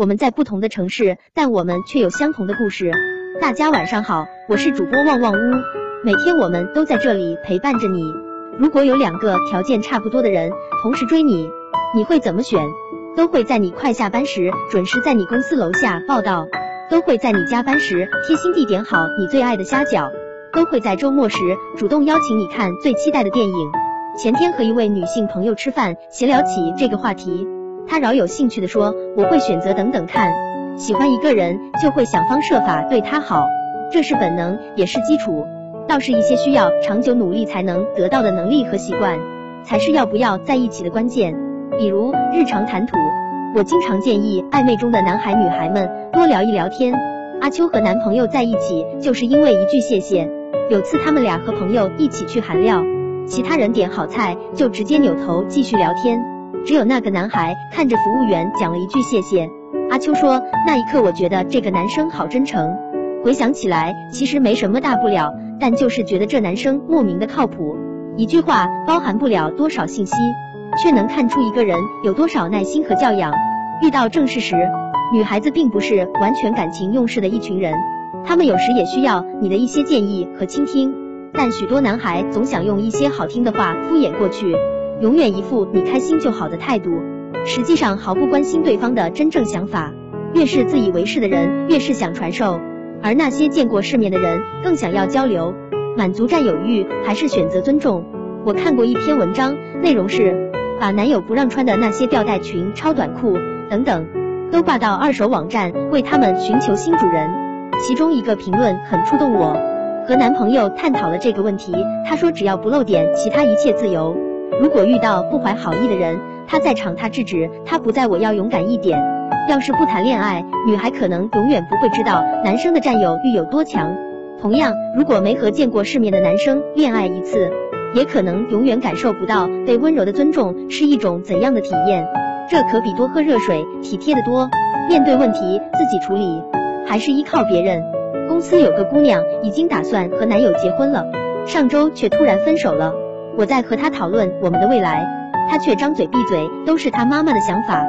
我们在不同的城市，但我们却有相同的故事。大家晚上好，我是主播旺旺屋，每天我们都在这里陪伴着你。如果有两个条件差不多的人同时追你，你会怎么选？都会在你快下班时准时在你公司楼下报道，都会在你加班时贴心地点好你最爱的虾饺，都会在周末时主动邀请你看最期待的电影。前天和一位女性朋友吃饭，闲聊起这个话题，他饶有兴趣地说：“我会选择等等看，喜欢一个人就会想方设法对他好，这是本能，也是基础。倒是一些需要长久努力才能得到的能力和习惯，才是要不要在一起的关键。比如日常谈吐，我经常建议暧昧中的男孩女孩们多聊一聊天。阿秋和男朋友在一起就是因为一句谢谢。有次他们俩和朋友一起去韩料。”其他人点好菜就直接扭头继续聊天，只有那个男孩看着服务员讲了一句谢谢。阿秋说，那一刻我觉得这个男生好真诚。回想起来，其实没什么大不了，但就是觉得这男生莫名的靠谱。一句话包含不了多少信息，却能看出一个人有多少耐心和教养。遇到正事时，女孩子并不是完全感情用事的一群人，他们有时也需要你的一些建议和倾听。但许多男孩总想用一些好听的话敷衍过去，永远一副你开心就好的态度，实际上毫不关心对方的真正想法。越是自以为是的人，越是想传授；而那些见过世面的人，更想要交流，满足占有欲，还是选择尊重。我看过一篇文章，内容是把男友不让穿的那些吊带裙、超短裤等等，都挂到二手网站，为他们寻求新主人。其中一个评论很触动我。和男朋友探讨了这个问题，他说只要不露点，其他一切自由。如果遇到不怀好意的人，他在场，他制止，他不在，我要勇敢一点。要是不谈恋爱，女孩可能永远不会知道男生的占有欲有多强。同样，如果没和见过世面的男生恋爱一次，也可能永远感受不到被温柔的尊重是一种怎样的体验。这可比多喝热水体贴的多。面对问题自己处理，还是依靠别人？公司有个姑娘已经打算和男友结婚了，上周却突然分手了。我在和他讨论我们的未来，他却张嘴闭嘴都是他妈妈的想法。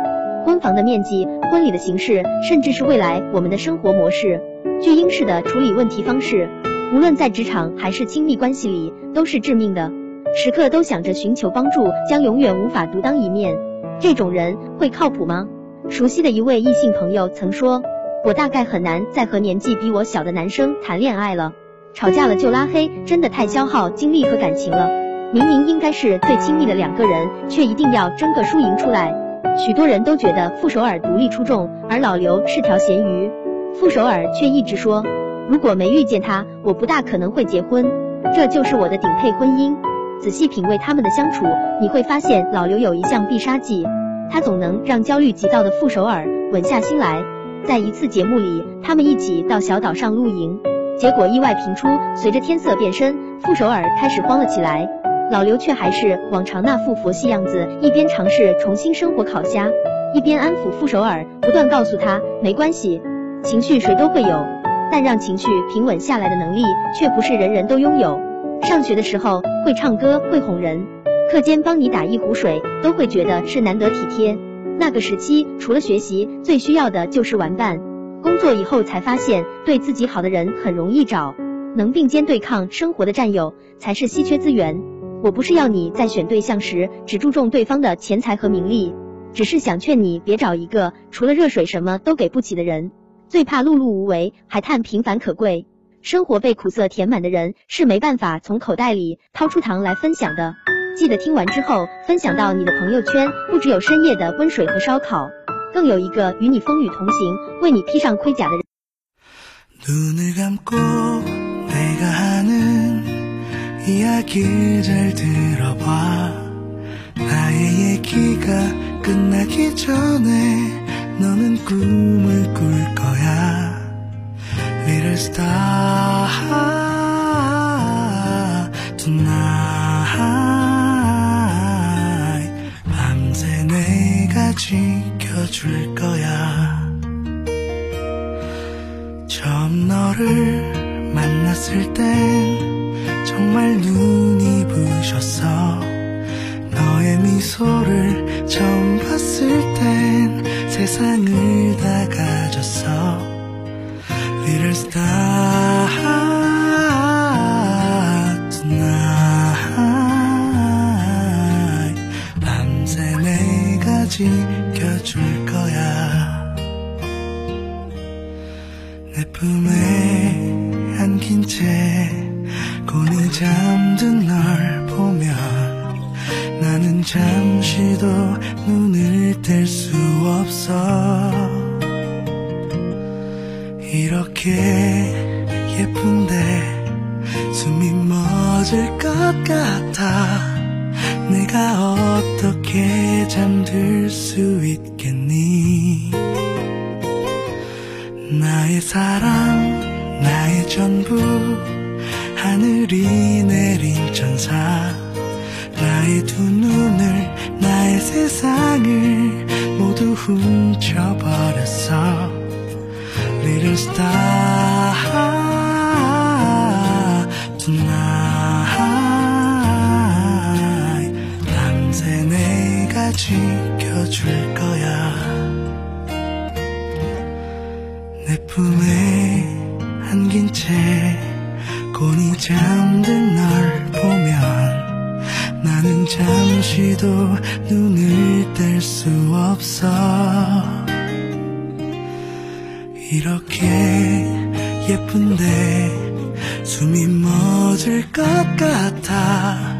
婚房的面积、婚礼的形式，甚至是未来我们的生活模式、巨婴式的处理问题方式，无论在职场还是亲密关系里，都是致命的。时刻都想着寻求帮助，将永远无法独当一面。这种人会靠谱吗？熟悉的一位异性朋友曾说。我大概很难再和年纪比我小的男生谈恋爱了，吵架了就拉黑，真的太消耗精力和感情了。明明应该是最亲密的两个人，却一定要争个输赢出来。许多人都觉得傅首尔独立出众，而老刘是条咸鱼。傅首尔却一直说，如果没遇见他，我不大可能会结婚，这就是我的顶配婚姻。仔细品味他们的相处，你会发现老刘有一项必杀技，他总能让焦虑急躁的傅首尔稳下心来。在一次节目里，他们一起到小岛上露营，结果意外频出。随着天色变深，傅首尔开始慌了起来，老刘却还是往常那副佛系样子，一边尝试重新生火烤虾，一边安抚傅首尔，不断告诉他没关系，情绪谁都会有，但让情绪平稳下来的能力却不是人人都拥有。上学的时候会唱歌会哄人，课间帮你打一壶水都会觉得是难得体贴。那个时期，除了学习，最需要的就是玩伴。工作以后才发现，对自己好的人很容易找，能并肩对抗生活的战友才是稀缺资源。我不是要你在选对象时只注重对方的钱财和名利，只是想劝你别找一个除了热水什么都给不起的人。最怕碌碌无为，还叹平凡可贵。生活被苦涩填满的人是没办法从口袋里掏出糖来分享的。记得听完之后分享到你的朋友圈，不只有深夜的温水和烧烤，更有一个与你风雨同行、为你披上盔甲的人。 이야기 잘 들어봐. 나의 얘기가 끝나기 전에 너는 꿈을 꿀 거야. Little star. 미소를 처음 봤을 땐 세상을 다 가졌어. Little star tonight. 밤새 내가 지켜줄 거야. 내 품에 잠시도 눈을 뗄 수 없어. 이렇게 예쁜데 숨이 멎을 것 같아. 내가 어떻게 잠들 수 있겠니? 나의 사랑 나의 전부 하늘이 내린 나의 두 눈을 나의 세상을 모두 훔쳐버렸어. Little star tonight 밤새 내가 지켜줄 거야. 내 품에 안긴 채 곤히 잠든 널 잠시도 눈을 뗄 수 없어. 이렇게 예쁜데 숨이 멎을 것 같아.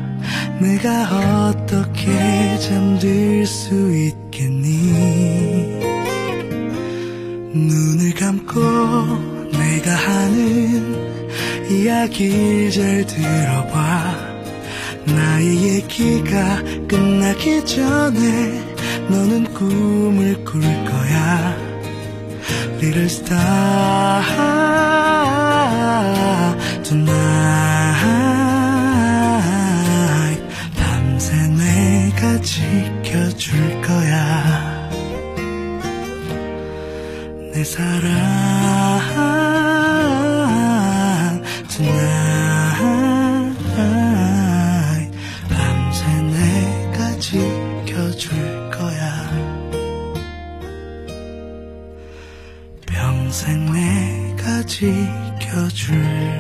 내가 어떻게 잠들 수 있겠니? 눈을 감고 내가 하는 이야기 잘 들어봐 나의 얘기가 끝나기 전에 너는 꿈을 꿀 거야. Little star tonight. 밤새 내가 지켜줄 거야. 내 사랑 tonight 지켜줄